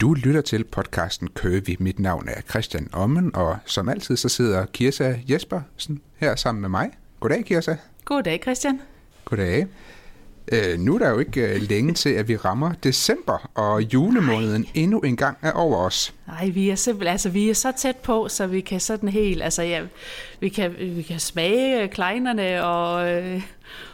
Du lytter til podcasten Køvi. Mit navn er Christian Ommen, og som altid så sidder Kirsa Jespersen her sammen med mig. Goddag, Kirsa. Goddag, Christian. Goddag. Øh, nu er der jo ikke øh, længe til, at vi rammer december, og julemåneden Nej. endnu en gang er over os. Nej, vi er simpelthen, altså vi er så tæt på, så vi kan sådan helt, altså ja, vi kan, vi kan smage kleinerne og, øh,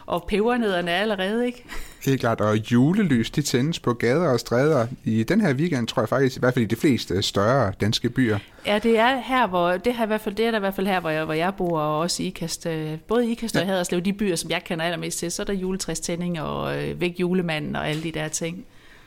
og pebernødderne allerede, ikke? Helt klart, og julelys, de tændes på gader og stræder. I den her weekend, tror jeg faktisk, i hvert fald i de fleste større danske byer. Ja, det er her, hvor, det, her i hvert fald, det er der i hvert fald her, hvor jeg, hvor jeg bor, og også i Ikast, øh, både i Ikast og ja. Haderslev, de byer, som jeg kender allermest til, så er der juletræstænding og øh, væk julemanden og alle de der ting.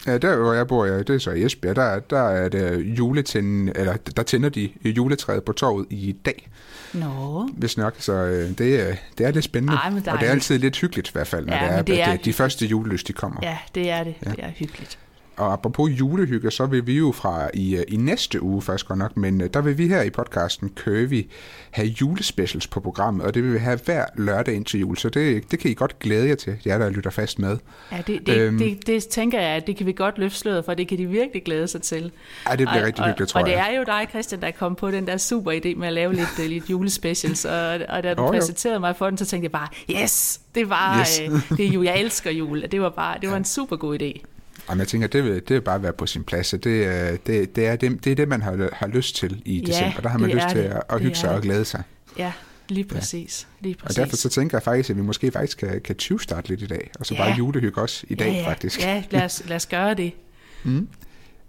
Ja, der hvor jeg bor, ja, det er så i Esbjerg, der, der er det juletænden, eller der tænder de juletræet på torvet i dag. Nå. Hvis nok, så øh, det, det er lidt spændende. Ej, og det er altid lidt hyggeligt i hvert fald, når ja, det er, det er det, de første julelys, de kommer. Ja, det er det. Ja. Det er hyggeligt. Og apropos julehygge, så vil vi jo fra i, øh, i næste uge faktisk godt nok, men øh, der vil vi her i podcasten Curvy have julespecials på programmet, og det vil vi have hver lørdag indtil jul, så det, det kan I godt glæde jer til, jer der lytter fast med. Ja, det, det, øhm, det, det tænker jeg, at det kan vi godt løfte sløret for, det kan de virkelig glæde sig til. Ja, det bliver og, rigtig hyggeligt, tror jeg. Og det er jo dig, Christian, der kom på den der super idé med at lave lidt, øh, lidt julespecials, og, og da du oh, præsenterede jo. mig for den, så tænkte jeg bare, yes, det var yes. øh, det er jul, jeg elsker jul, det var bare, det var en super god idé. Jamen, jeg tænker, det vil, det vil bare være på sin plads. Det, det, det, er, det, det er det, man har, har lyst til i december. Ja, der har man lyst til at, at hygge sig og glæde sig. Ja, lige præcis. Ja. Lige præcis. Og derfor så tænker jeg faktisk, at vi måske faktisk kan, kan 20 starte lidt i dag, og så ja. bare julehygge også i dag ja, ja. faktisk. Ja, lad os, lad os gøre det. Mm.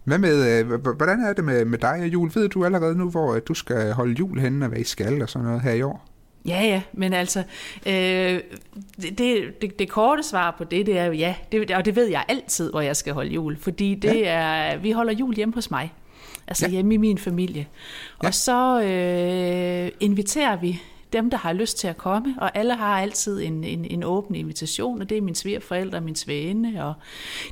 Hvad med, øh, hvordan er det med, med dig og jul? Ved du allerede nu, hvor du skal holde jul henne og hvad I skal og sådan noget her i år? Ja, ja, men altså, øh, det, det, det korte svar på det, det er jo ja, det, og det ved jeg altid, hvor jeg skal holde jul, fordi det ja. er, vi holder jul hjemme hos mig, altså ja. hjemme i min familie. Ja. Og så øh, inviterer vi dem, der har lyst til at komme, og alle har altid en, en, en åben invitation, og det er min svigerforældre min svende, og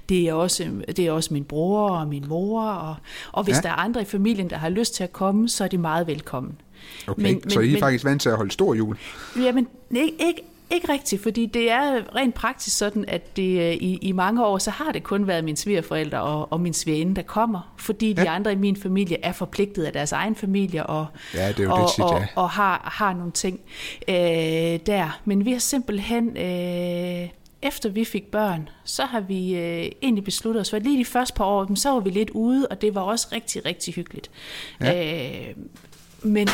det er, også, det er også min bror og min mor, og, og hvis ja. der er andre i familien, der har lyst til at komme, så er de meget velkommen. Okay, men, så men, I er faktisk vant til at holde stor jul? Jamen, ikke, ikke, ikke rigtigt, fordi det er rent praktisk sådan, at det, øh, i, i mange år, så har det kun været mine svigerforældre og, og min svigerinde, der kommer, fordi ja. de andre i min familie er forpligtet af deres egen familie og, ja, det er jo og, det tit, ja. og, og har, har nogle ting øh, der. Men vi har simpelthen... Øh, efter vi fik børn, så har vi øh, egentlig besluttet os for, at lige de første par år, så var vi lidt ude, og det var også rigtig, rigtig hyggeligt. Ja. Øh, men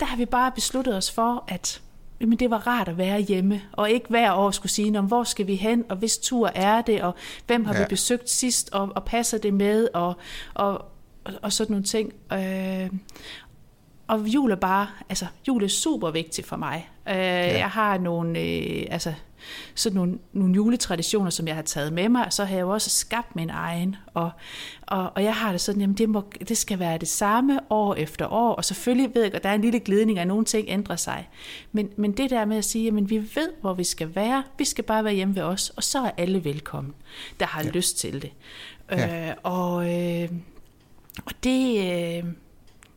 der har vi bare besluttet os for, at jamen, det var rart at være hjemme, og ikke hver år skulle sige, hvor skal vi hen, og hvis tur er det, og hvem har ja. vi besøgt sidst, og, og passer det med, og, og, og, og sådan nogle ting. Øh, og jul er bare, altså jul er super vigtigt for mig. Øh, ja. Jeg har nogle, øh, altså sådan nogle, nogle juletraditioner, som jeg har taget med mig, og så har jeg jo også skabt min egen. Og, og, og jeg har det sådan, jamen det, må, det skal være det samme år efter år, og selvfølgelig ved jeg, at der er en lille glidning, og nogle ting ændrer sig. Men, men det der med at sige, jamen vi ved, hvor vi skal være, vi skal bare være hjemme ved os, og så er alle velkommen, der har ja. lyst til det. Ja. Øh, og, øh, og det... Øh,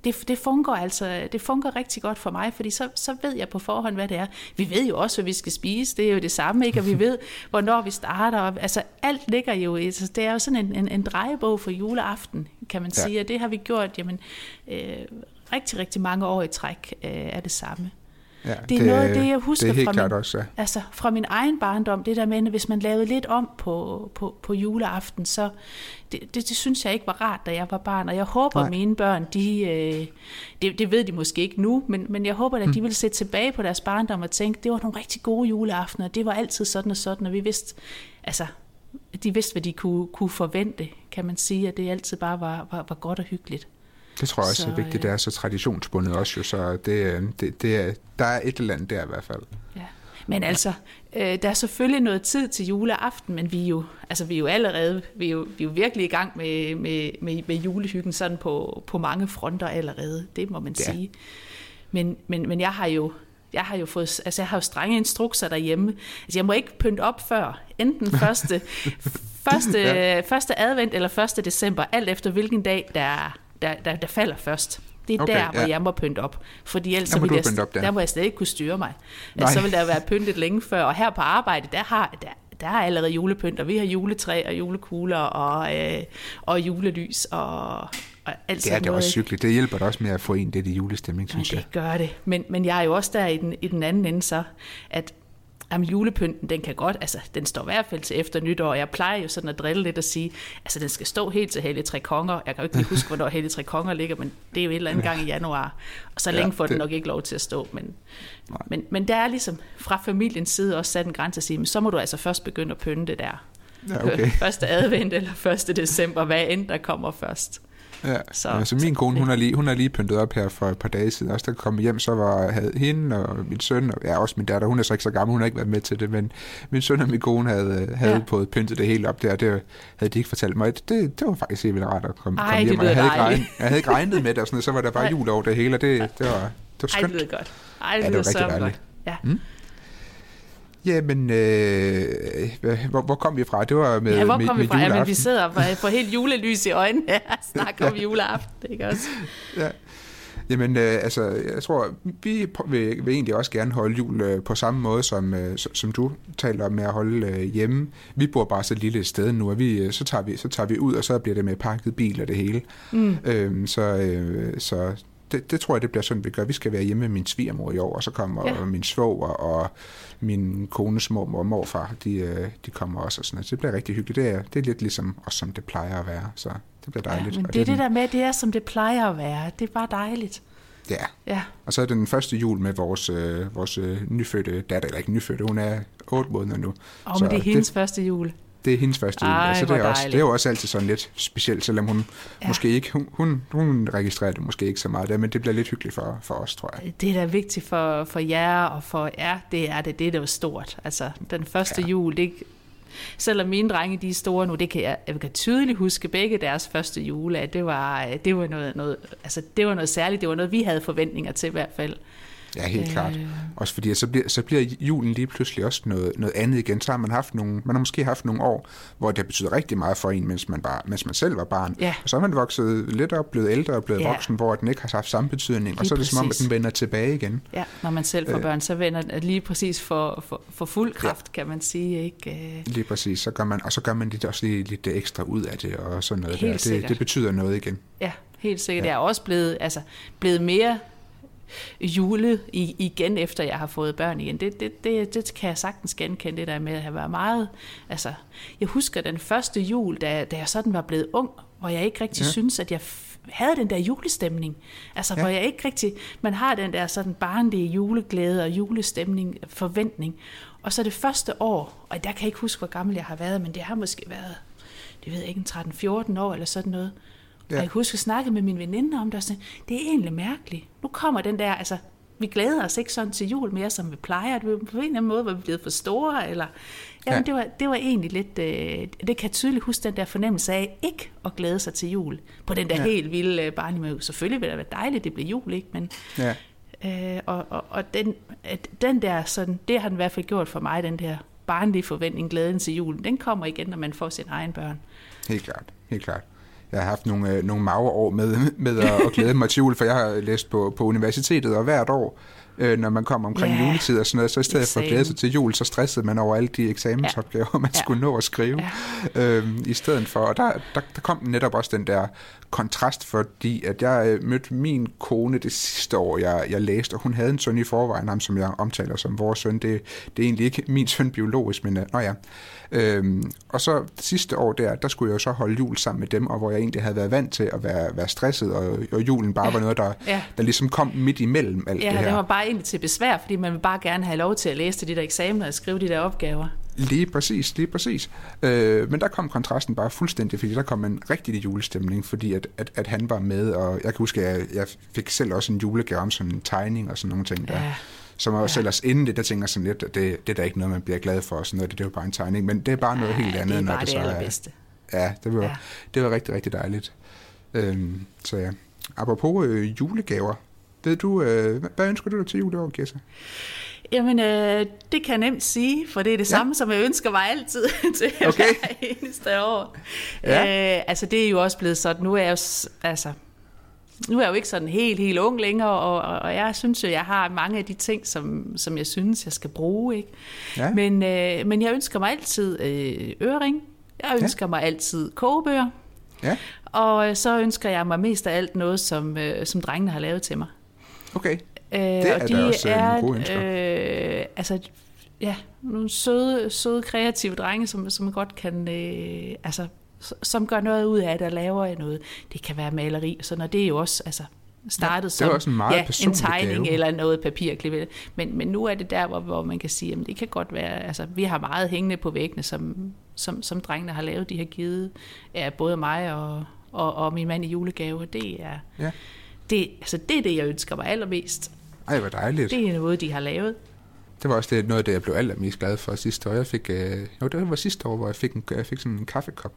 det, det, fungerer altså, det fungerer rigtig godt for mig, fordi så, så ved jeg på forhånd, hvad det er. Vi ved jo også, hvad vi skal spise, det er jo det samme, ikke? og vi ved, hvornår vi starter. Altså alt ligger jo, altså, det er jo sådan en, en, en drejebog for juleaften, kan man ja. sige, og det har vi gjort jamen, øh, rigtig, rigtig mange år i træk øh, er det samme. Ja, det er det, noget det, jeg husker det fra, min, også, ja. altså, fra min egen barndom, det der med, at hvis man lavede lidt om på, på, på juleaften, så det, det, det synes jeg ikke var rart, da jeg var barn, og jeg håber, Nej. mine børn, de, øh, det, det ved de måske ikke nu, men, men jeg håber, at de hmm. vil se tilbage på deres barndom og tænke, det var nogle rigtig gode juleaftener, det var altid sådan og sådan, og vi vidste, altså, de vidste, hvad de kunne, kunne forvente, kan man sige, at det altid bare var, var, var godt og hyggeligt. Det tror jeg også så, er vigtigt. Det er så traditionsbundet også jo, så det, øh, det, det er, der er et eller andet der i hvert fald. Ja. Men altså, øh, der er selvfølgelig noget tid til juleaften, men vi er jo, altså, vi er jo allerede, vi er jo, vi er jo virkelig i gang med, med, med, med julehyggen sådan på, på mange fronter allerede, det må man ja. sige. Men, men, men jeg har jo, jeg har jo fået, altså jeg har jo strenge instrukser derhjemme. Altså jeg må ikke pynte op før, enten første, første, ja. første advent eller første december, alt efter hvilken dag der er der, der, der falder først. Det er okay, der, hvor ja. jeg må pynte op. Fordi ellers der må, vil jeg, op, der. der må jeg slet ikke kunne styre mig. Altså, så vil der være pyntet længe før. Og her på arbejde, der, har, der, der er allerede julepynt, og vi har juletræ og julekugler og, øh, og julelys og, og alt Det er det noget, også cykligt. Det hjælper da også med at få en det i julestemning, synes jeg. Det gør det. Men, men jeg er jo også der i den, i den anden ende så, at jamen, julepynten, den kan godt, altså den står i hvert fald til efter nytår, og jeg plejer jo sådan at drille lidt og sige, altså den skal stå helt til Hellig Tre Konger. Jeg kan jo ikke lige huske, hvornår Hellig Tre Konger ligger, men det er jo et eller andet gang i januar. Og så Ja, længe får den det- nok ikke lov til at stå. Men, men, men der er ligesom fra familiens side også sat en grænse at sige, men så må du altså først begynde at pynte der. Ja, okay. Første advent eller 1. december, hvad end der kommer først. Ja, Så- så, altså min kone, hun har, lige, hun har lige pyntet op her for et par dage siden. Også da jeg kom hjem, så var havde hende og min søn, og ja, også min datter, hun er så ikke så gammel, hun har ikke været med til det, men min søn og min kone havde, havde Ja. ja. fået pyntet det hele op der, det havde de ikke fortalt mig. Det, det var faktisk helt vildt rart at komme, Ej, komme hjem, jeg havde, ikke regnet, jeg havde ikke regnet med det, og sådan noget, så var der bare Nej. jul over det hele, og det, det var, det var Ej, det skønt. lyder godt. Ej, det Ja, det lyder dejligt. godt. Ja. Jamen, øh, hvor, hvor kom vi fra? Det var med, Ja, hvor med, kom vi med fra? Ja, men vi juleaften. sidder og får helt julelys i øjnene og snakker om juleaften, ikke også? Ja. Jamen, øh, altså, jeg tror, vi vil, vil egentlig også gerne holde jul øh, på samme måde, som, øh, som- du taler om med at holde øh, hjemme. Vi bor bare så et lille sted nu, og vi, øh, så, tager vi, så tager vi ud, og så bliver det med pakket bil og det hele. Mm. Øhm, så øh, så det, det tror jeg, det bliver sådan, vi gør. Vi skal være hjemme med min svigermor i år, og så kommer Ja. ja. min svoger og min kones mormor og morfar, de, øh, de kommer også. Og sådan noget. Så det bliver rigtig hyggeligt. Det er, det er lidt ligesom os, som det plejer at være. Så det bliver Ja, dejligt. men Og det er det den- der med, det er som det plejer at være. Det er bare dejligt. Ja, Ja, Og så er det den første jul med vores, øh, vores øh, nyfødte datter, eller ikke nyfødte, hun er 8 måneder nu. og Så men det er hendes det- første jul. Det er hendes første Ej, så det er, også, dejligt. det er jo også altid sådan lidt specielt, selvom hun Ja. måske ikke, hun, hun, hun registrerer det måske ikke så meget der, men det bliver lidt hyggeligt for, for os, tror jeg. Det er da vigtigt for, for jer og for jer, det er det. Det er da jo stort. Altså, den første. Ja. jul, det, selvom mine drenge de er store nu, det kan jeg, jeg kan tydeligt huske begge deres første jule, at det var, det var noget, noget, altså, det var noget særligt. Det var noget, vi havde forventninger til i hvert fald. Ja, helt Øh. klart. Også fordi, så bliver, så bliver julen lige pludselig også noget, noget andet igen. Så har man haft nogle, man har måske haft nogle år, hvor det betyder rigtig meget for en, mens man, bare, mens man selv var barn. Ja. Og så er man vokset lidt op, blevet ældre og blevet Ja. voksen, hvor den ikke har haft samme betydning. og Lige så er det som om, at præcis. den vender tilbage igen. Ja, når man selv får Øh. børn, så vender det lige præcis for, for, for fuld kraft, ja. kan man sige. Ikke? Øh, Lige præcis, så gør man, og så gør man lidt, også lige lidt ekstra ud af det, og sådan noget Helt der. sikkert. Det, det betyder noget igen. Ja, helt sikkert. Ja. Jeg er også blevet, altså, blevet mere jule i, igen, efter jeg har fået børn igen. Det, det, det, det kan jeg sagtens genkende, det der med at have været meget... Altså, jeg husker den første jul, da, da jeg sådan var blevet ung, hvor jeg ikke rigtig ja. Synes, at jeg havde den der julestemning. Altså, ja. Hvor jeg ikke rigtig... Man har den der sådan barnlige juleglæde og julestemning, forventning. Og så det første år, og der kan jeg ikke huske, hvor gammel jeg har været, men det har måske været, det ved jeg ikke, en 13-14 år eller sådan noget. Ja. Og jeg kan huske, at snakke med mine veninder om det, og sådan, det er egentlig mærkeligt. Nu kommer den der, altså, vi glæder os ikke sådan til jul mere, som vi plejer. Det var på en eller anden måde var vi blevet for store, eller... Jamen, ja. Det, var, det var egentlig lidt... Øh, det kan jeg tydeligt huske, den der fornemmelse af ikke at glæde sig til jul. På den der ja. Helt vilde øh, barnlige måde. Selvfølgelig vil det være dejligt, det bliver jul, ikke? Men, Ja. øh, og, og, og den, at den der, sådan, det har den i hvert fald gjort for mig, den der barnlige forventning, glæden til julen, den kommer igen, når man får sine egen børn. Helt klart, helt klart. Jeg har haft nogle, øh, nogle magre år med, med at, at glæde mig til jul, for jeg har læst på, på universitetet, og hvert år, øh, når man kom omkring yeah. juletid og sådan noget, så i stedet for at glæde sig til jul, så stressede man over alle de eksamensopgaver, ja. man Ja. skulle nå at skrive, ja. øhm, i stedet for. Og der, der, der kom netop også den der kontrast, fordi at jeg øh, mødte min kone det sidste år, jeg, jeg læste, og hun havde en søn i forvejen, ham som jeg omtaler som vores søn. Det, det er egentlig ikke min søn biologisk, men øh, nå ja. Øhm, og så sidste år der, der skulle jeg jo så holde jul sammen med dem, og hvor jeg egentlig havde været vant til at være, være stresset, og, og julen bare ja. var noget, der, Ja. der ligesom kom midt imellem alt Ja, det her. det var bare egentlig til besvær, fordi man vil bare gerne have lov til at læse til de der eksamener og skrive de der opgaver. Lige præcis, lige præcis. Øh, men der kom kontrasten bare fuldstændig, fordi der kom en rigtig julestemning, fordi at, at, at han var med, og jeg kan huske, at jeg, jeg fik selv også en julegave om sådan en tegning og sådan nogle ting der. Ja. Som jeg Ja. ja. også inden det, der tænker sådan lidt, at det, det er da ikke noget, man bliver glad for, og sådan noget, det, det er jo bare en tegning, men det er bare noget helt Ja, andet, det når det det så er... Ja, det var, Ja. ja. det var rigtig, rigtig dejligt. Øhm, så ja, apropos øh, julegaver, ved du, øh, hvad- ønsker du dig til jul i år, Kirsa? Jamen, øh, det kan jeg nemt sige, for det er det ja. Ja. samme, som jeg ønsker mig altid til Okay. hver eneste år. Ja. Øh, altså, det er jo også blevet sådan, nu er jeg jo, altså, nu er jeg jo ikke sådan helt, helt ung længere, og, og, jeg synes jo, jeg har mange af de ting, som, som jeg synes, jeg skal bruge. Ikke? Ja. Men, øh, men jeg ønsker mig altid øh, øring. Jeg ønsker ja. mig altid kogebøger. Ja, Og så ønsker jeg mig mest af alt noget, som, øh, som drengene har lavet til mig. okay. Øh, er og da også, øh, nogle gode ønsker. øh, altså, ja, nogle søde, søde kreative drenge, som, som godt kan, øh, altså, som gør noget ud af det og laver noget. Det kan være maleri og sådan noget. Det er jo også, altså, startet det er som også en meget ja, en tegning gave. eller noget papirklip. Men, men nu er det der, hvor, hvor man kan sige, at det kan godt være, altså vi har meget hængende på væggene, som, som, som drengene har lavet, de har givet ja, både mig og, og, og min mand i julegave. Det er, Ja. det, altså, det er det, jeg ønsker mig allermest. Ej, hvor dejligt. Det er noget, de har lavet. Det var også det, noget af det, jeg blev allermest glad for sidste år. Jeg fik, øh, jo, det var sidste år, hvor jeg fik, en, jeg fik sådan en kaffekop,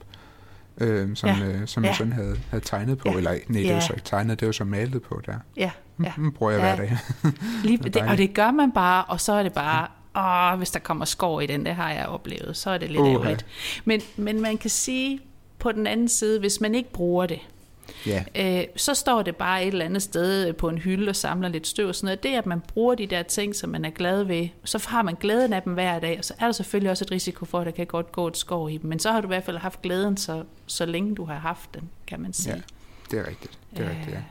øh, som, Ja. øh, som Ja. søn havde, havde tegnet på. Ja. Eller nej, det var Ja. så ikke tegnet, det var så malet på der. Ja, ja. Den bruger jeg Ja. hver dag. Lige, Det og det gør man bare, og så er det bare, åh, hvis der kommer skår i den, det har jeg oplevet, så er det lidt Uha. ærgerligt. Men, men man kan sige, på den anden side, hvis man ikke bruger det, ja, øh, så står det bare et eller andet sted på en hylde og samler lidt støv og sådan noget. Det, at man bruger de der ting, som man er glad ved, så har man glæden af dem hver dag, og så er der selvfølgelig også et risiko for, at der kan godt gå et skår i dem. Men så har du i hvert fald haft glæden, så, så længe du har haft den, kan man sige. ja, det er rigtigt. Det er rigtigt, ja.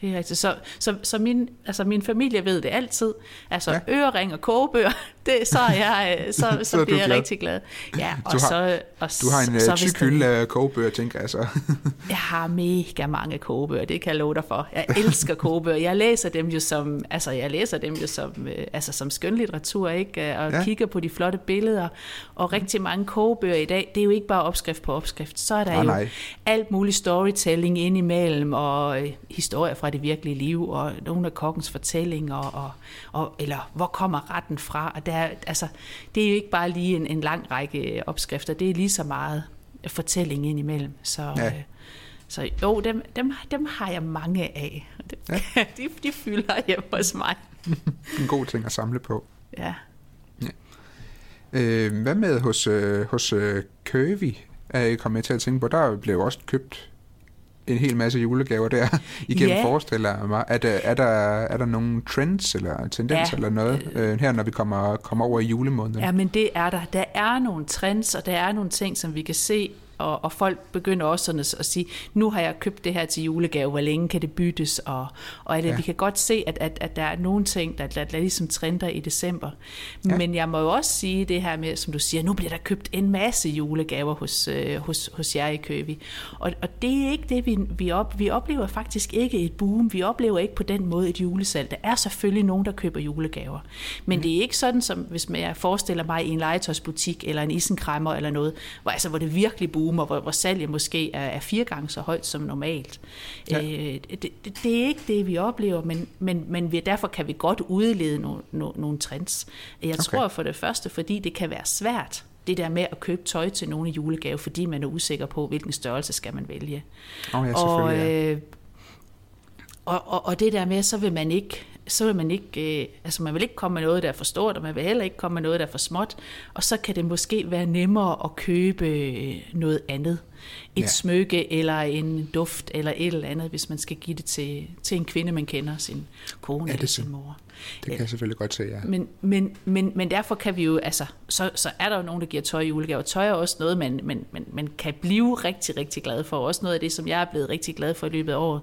Det er rigtigt. Så, så, så min, altså min familie ved det altid. Altså ja. ørering og kogebøger, det, så, er jeg, øh, så, Så så, er bliver jeg glad. rigtig glad. Ja, og Du har- så, og Du har en så, hvis tyk hylde af kogebøger, tænker jeg så. Jeg har mega mange kogebøger, det kan jeg love dig for. Jeg elsker kogebøger. Jeg læser dem jo som, altså jeg læser dem jo som, øh, altså som skønlitteratur, ikke? Og Ja. kigger på de flotte billeder. Og rigtig mange kogebøger i dag, det er jo ikke bare opskrift på opskrift. Så er der Nej, jo nej. alt muligt storytelling indimellem, og øh, historier fra det virkelige liv, og nogle af kokkens fortællinger, og, og, eller hvor kommer retten fra. Og der, er- altså, det er jo ikke bare lige en, en lang række opskrifter, det er lige så meget fortælling indimellem. Så, Ja. ja. øh, så jo, dem, dem, dem har jeg mange af. Dem, Ja. ja. de, de fylder hjemme hos mig. En god ting at samle på. Ja. Øh, hvad med hos, øh, hos øh, Curvy? Er jeg kommet til at tænke på, der blev også købt en hel masse julegaver der igennem Ja. forestiller jeg mig. Er der, er, der, er der nogle trends eller tendenser Ja. eller noget øh, her, når vi kommer, kommer over i julemåneden? Ja, men det er der. Der er nogle trends, og der er nogle ting, som vi kan se, og, og folk begynder også sådan at, at sige, nu har jeg købt det her til julegave, hvor længe kan det byttes? Og, og at, Ja. vi kan godt se, at, at, at der er nogle ting, der, der, der ligesom trender i december. Ja. Men jeg må jo også sige det her med, som du siger, nu bliver der købt en masse julegaver hos, øh, hos, hos jer i Købi. Og, og det er ikke det, vi, vi, op, vi oplever faktisk ikke et boom. Vi oplever ikke på den måde et julesalg. Der er selvfølgelig nogen, der køber julegaver. Men mm. det er ikke sådan, som hvis man jeg forestiller mig i en legetøjsbutik eller en isenkræmmer eller noget, hvor, altså, hvor det virkelig boomer, hvor, hvor salget måske er, er fire gange så højt som normalt. Ja. Øh, det, det, det er ikke det, vi oplever, men, men, men vi, derfor kan vi godt udlede nogle, nogle, nogle trends. Jeg Okay. tror for det første, fordi det kan være svært, det der med at købe tøj til nogen i julegave, fordi man er usikker på, hvilken størrelse skal man vælge. Oh, ja, og, øh, og, og, og det der med, så vil man ikke, så vil man ikke, øh, altså man vil ikke komme med noget, der er for stort, og man vil heller ikke komme med noget, der er for småt, og så kan det måske være nemmere at købe øh, noget andet. Et Ja. smykke, eller en duft, eller et eller andet, hvis man skal give det til, til en kvinde, man kender, sin kone Ja, eller er sin mor. Det kan jeg selvfølgelig godt se, ja. Men, men, men, men derfor kan vi jo, altså, så, så er der jo nogen, der giver tøj i julegave. Tøj er også noget, man, man, man, man kan blive rigtig, rigtig glad for. Også noget af det, som jeg er blevet rigtig glad for i løbet af året.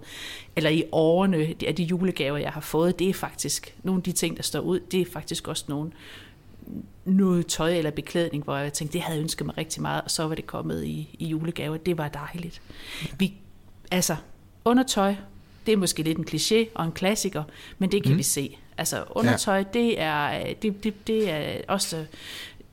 Eller i årene, af de julegaver, jeg har fået, det er faktisk, nogle af de ting, der står ud, det er faktisk også nogle, noget tøj eller beklædning, hvor jeg tænkte, det havde jeg ønsket mig rigtig meget, og så var det kommet i, i julegaver. Det var dejligt. Vi, altså, undertøj, det er måske lidt en kliché og en klassiker, men det kan mm. vi se. Altså, undertøj, ja. det, er, det, det, det er også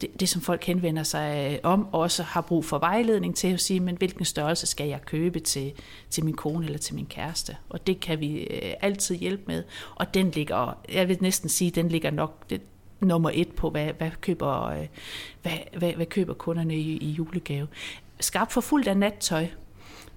det, det, som folk henvender sig om, og også har brug for vejledning til at sige, men hvilken størrelse skal jeg købe til, til min kone eller til min kæreste? Og det kan vi øh, altid hjælpe med. Og den ligger, jeg vil næsten sige, den ligger nok det, nummer et på, hvad, hvad, køber, øh, hvad, hvad, hvad køber kunderne i, i julegave. Skarpt for fuldt af nattøj.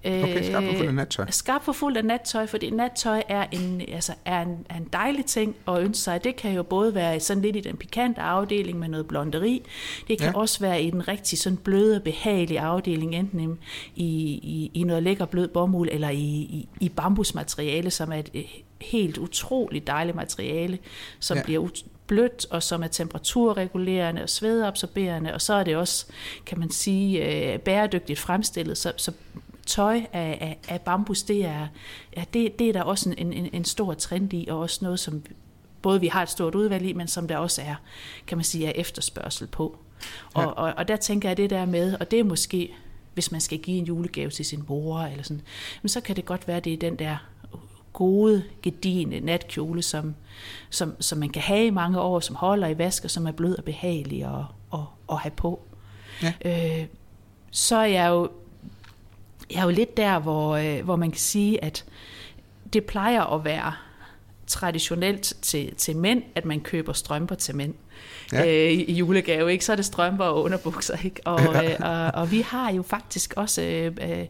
Okay, skarp for fuld af nattøj. Øh, skarp for fuld af nattøj, fordi nattøj er en, altså, er, en, er en dejlig ting at ønske sig. Det kan jo både være sådan lidt i den pikante afdeling med noget blonderi. Det kan ja. også være i den rigtig sådan bløde, behagelige afdeling, enten i, i, i noget lækker blød bomuld eller i, i, i bambusmateriale, som er et helt utroligt dejligt materiale, som ja. bliver blødt, og som er temperaturregulerende og svedabsorberende, og så er det også, kan man sige, øh, bæredygtigt fremstillet, så, så tøj af, af, af bambus, det er, ja, det, det er der også en, en, en stor trend i, og også noget, som både vi har et stort udvalg i, men som der også er, kan man sige, er efterspørgsel på. Og, ja. og, og der tænker jeg det der med, og det er måske, hvis man skal give en julegave til sin mor, eller sådan, men så kan det godt være, det er den der gode, gedigende natkjole, som, som, som man kan have i mange år, som holder i vask, og som er blød og behagelig at, at, at have på. Ja. Øh, så er jeg jo, jeg er jo lidt der, hvor, øh, hvor man kan sige, at det plejer at være traditionelt til, til mænd, at man køber strømper til mænd ja. øh, i julegave, ikke? så er det strømper og underbukser. Ikke? Og, ja. øh, og, og vi har jo faktisk også øh, øh,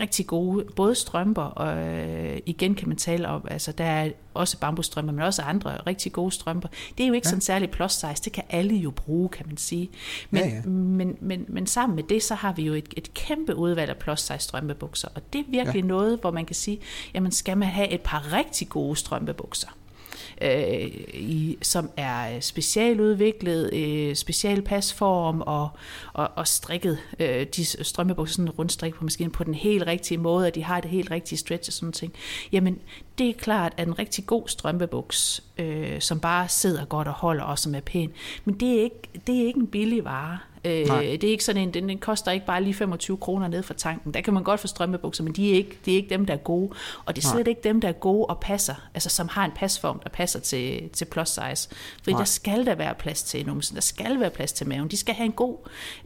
rigtig gode, både strømper, og øh, igen kan man tale om, altså der er også bambusstrømper, men også andre rigtig gode strømper. Det er jo ikke ja. sådan særlig plus size, det kan alle jo bruge, kan man sige. Men, ja, ja. Men, men, men sammen med det, så har vi jo et, et kæmpe udvalg af plus size strømpebukser, og det er virkelig ja. noget, hvor man kan sige, jamen skal man have et par rigtig gode strømpebukser, øh, i, som er øh, specialudviklet, øh, specialpasform og, og, og strikket øh, de strømpebukser sådan rundstrik på maskinen på den helt rigtige måde, at de har det helt rigtige stretch og sådan ting. Jamen, det er klart, at en rigtig god strømpebuks, øh, som bare sidder godt og holder og som er pæn, men det er ikke, det er ikke en billig vare. Øh, det er ikke sådan en, den, den koster ikke bare lige 25 kroner ned fra tanken. Der kan man godt få strømpebukser, men de er ikke, det er ikke dem, der er gode. Og det er slet Nej. ikke dem, der er gode og passer, altså som har en pasform, der passer til, til plus size. Fordi Nej. der skal der være plads til numsen, der skal være plads til maven. De skal have en god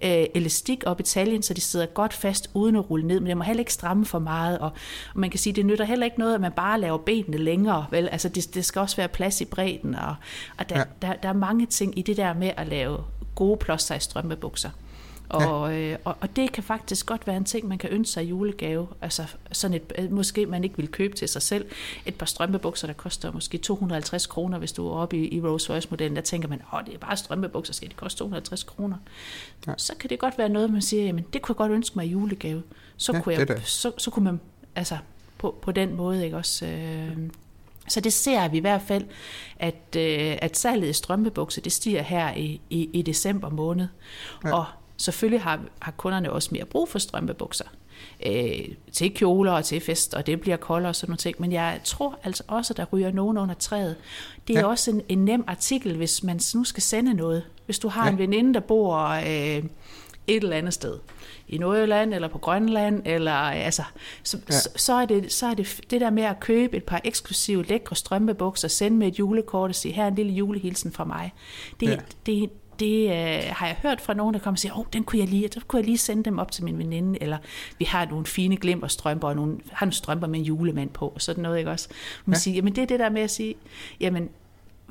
øh, elastik op i taljen, så de sidder godt fast uden at rulle ned, men det må heller ikke stramme for meget. Og, og man kan sige, det nytter heller ikke noget, at man bare laver benene længere. Vel? Altså det, det skal også være plads i bredden, og, og der, ja. der, der er mange ting i det der med at lave gode plus size strømpebukser. Og, ja. øh, og, og det kan faktisk godt være en ting, man kan ønske sig i julegave. Altså sådan et, øh, måske man ikke vil købe til sig selv. Et par strømpebukser, der koster måske 250 kroner, hvis du er oppe i, i Rolls Royce-modellen. Der tænker man, åh, det er bare strømpebukser, skal det koste 250 kroner? Ja. Så kan det godt være noget, man siger, jamen det kunne jeg godt ønske mig i julegave. Så, ja, kunne, jeg, så, så kunne man, altså på, på den måde, ikke også... Øh, så det ser vi i hvert fald, at, øh, at salget i strømpebukser, det stiger her i, i, i december måned. Ja. Og selvfølgelig har, har kunderne også mere brug for strømpebukser øh, til kjoler og til fest, og det bliver koldere og sådan noget ting. Men jeg tror altså også, at der ryger nogen under træet. Det er ja. også en, en nem artikel, hvis man nu skal sende noget. Hvis du har ja. en veninde, der bor øh, et eller andet sted, i Nordjylland eller på Grønland, eller altså, så, ja. så, så, er det, så er det det der med at købe et par eksklusive lækre strømpebukser, sende med et julekort og sige, her er en lille julehilsen fra mig. Det, ja. det, det øh, har jeg hørt fra nogen, der kommer og siger, åh, oh, den kunne jeg lige, så kunne jeg lige sende dem op til min veninde, eller vi har nogle fine glimmerstrømper, og nogle, har nogle strømper med en julemand på, og sådan noget, ikke også? Man ja. siger, jamen det er det der med at sige, jamen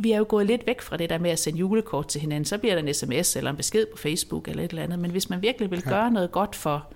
vi er jo gået lidt væk fra det der med at sende julekort til hinanden. Så bliver der en sms eller en besked på Facebook eller et eller andet. Men hvis man virkelig vil gøre noget godt for,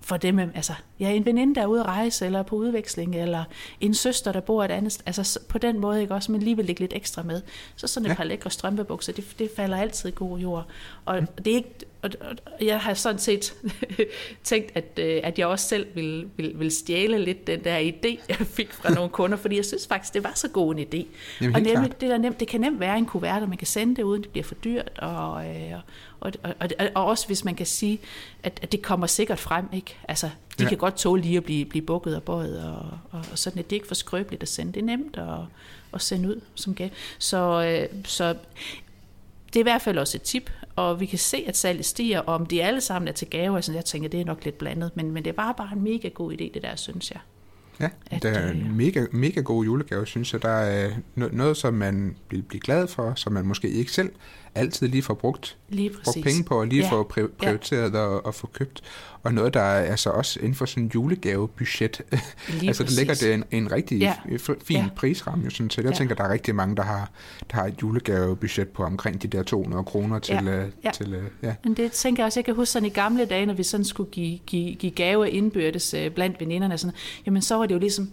for dem, altså, ja, en veninde, der er ude at rejse, eller på udveksling, eller en søster, der bor et andet altså på den måde, ikke også, men lige vil lægge lidt ekstra med. Så sådan et ja. par lækre strømpebukser, det, det falder altid i god jord. Og mm. det er ikke, og, og jeg har sådan set tænkt, at, øh, at jeg også selv vil, vil, vil stjæle lidt den der idé, jeg fik fra nogle kunder, fordi jeg synes faktisk, det var så god en idé. Jamen, og nemlig, det, der nemt, det kan nemt være en kuvert, og man kan sende det uden det bliver for dyrt, og, øh, og, og, og, og også hvis man kan sige, at, at det kommer sikkert frem, ikke? Altså, de ja. kan godt tåle lige at blive, blive bukket og bøjet, og, og, og sådan, at det er ikke for skrøbeligt at sende. Det er nemt at, at sende ud som gave. Så, øh, så det er i hvert fald også et tip, og vi kan se, at salget stiger, og om de alle sammen er til gave, altså jeg tænker, det er nok lidt blandet, men, men det var bare en mega god idé, det der, synes jeg. Ja, at, det er en øh, mega, mega god julegave, synes jeg. Der er noget, som man vil blive glad for, som man måske ikke selv altid lige får brugt, Lige brugt penge på, og lige Ja, få pri- prioriteret og, og få købt. Og noget, der er altså også inden for sådan en julegavebudget. Altså, der ligger det en, en rigtig Ja. ja. fin Ja. ja. prisramme. Jo, sådan, så jeg Ja. tænker, der er rigtig mange, der har, der har et julegavebudget på omkring de der 200 kroner til... Ja. øh, Ja. til øh, ja. Men det tænker jeg også, jeg kan huske sådan i gamle dage, når vi sådan skulle give, give, give gave indbyrdes øh, blandt veninderne, og sådan, jamen så var det jo ligesom,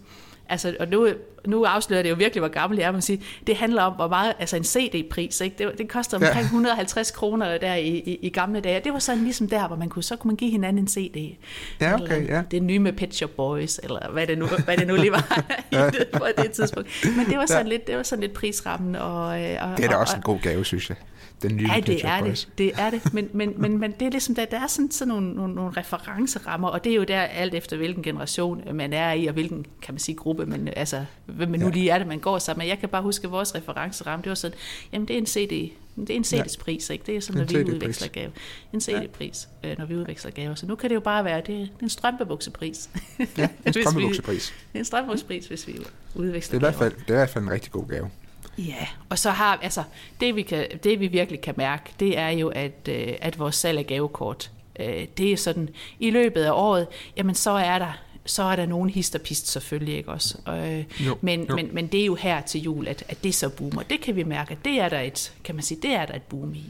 altså, og nu, nu afslører det jo virkelig, hvor gammel jeg er, man sige, det handler om, hvor meget, altså en CD-pris, ikke? Det, det koster Ja. omkring 150 kroner der i, i, i, gamle dage, det var sådan ligesom der, hvor man kunne, så kunne man give hinanden en CD. Ja, Eller okay, ja. Det nye med Pet Shop Boys, eller hvad det nu, hvad det nu lige var det, på det tidspunkt. Men det var sådan, lidt, det var sådan lidt prisrammen. Og, øh, og, Det er da og, også en god gave, synes jeg. Den nye Ja, det er Boys. det. Det er det. Men, men, men, men det er ligesom, der, der er sådan, sådan nogle, nogle, nogle referencerammer, og det er jo der alt efter, hvilken generation man er i, og hvilken, kan man sige, gruppe, men altså, hvem man nu Ja. lige er det, man går sammen med. Jeg kan bare huske, at vores referenceramme, det var sådan, jamen det er en CD, det er en CD's pris, ikke? Det er sådan, når vi udveksler gave. En CD-pris, øh, når vi udveksler gaver. Så nu kan det jo bare være, det det er en strømpebuksepris. Ja, en. Det er en strømpebuksepris, hvis vi Det udveksler er, i hvert fald, det er i hvert fald en rigtig god gave. Ja, og så har altså det vi kan det vi virkelig kan mærke, det er jo at øh, at vores salg af gavekort, øh, det er sådan i løbet af året, jamen så er der så er der nogen hist og pist selvfølgelig ikke også. Øh, Jo, men, jo. men, men det er jo her til jul, at, at det så boomer. Det kan vi mærke, at det er der et, kan man sige, det er der et boom i.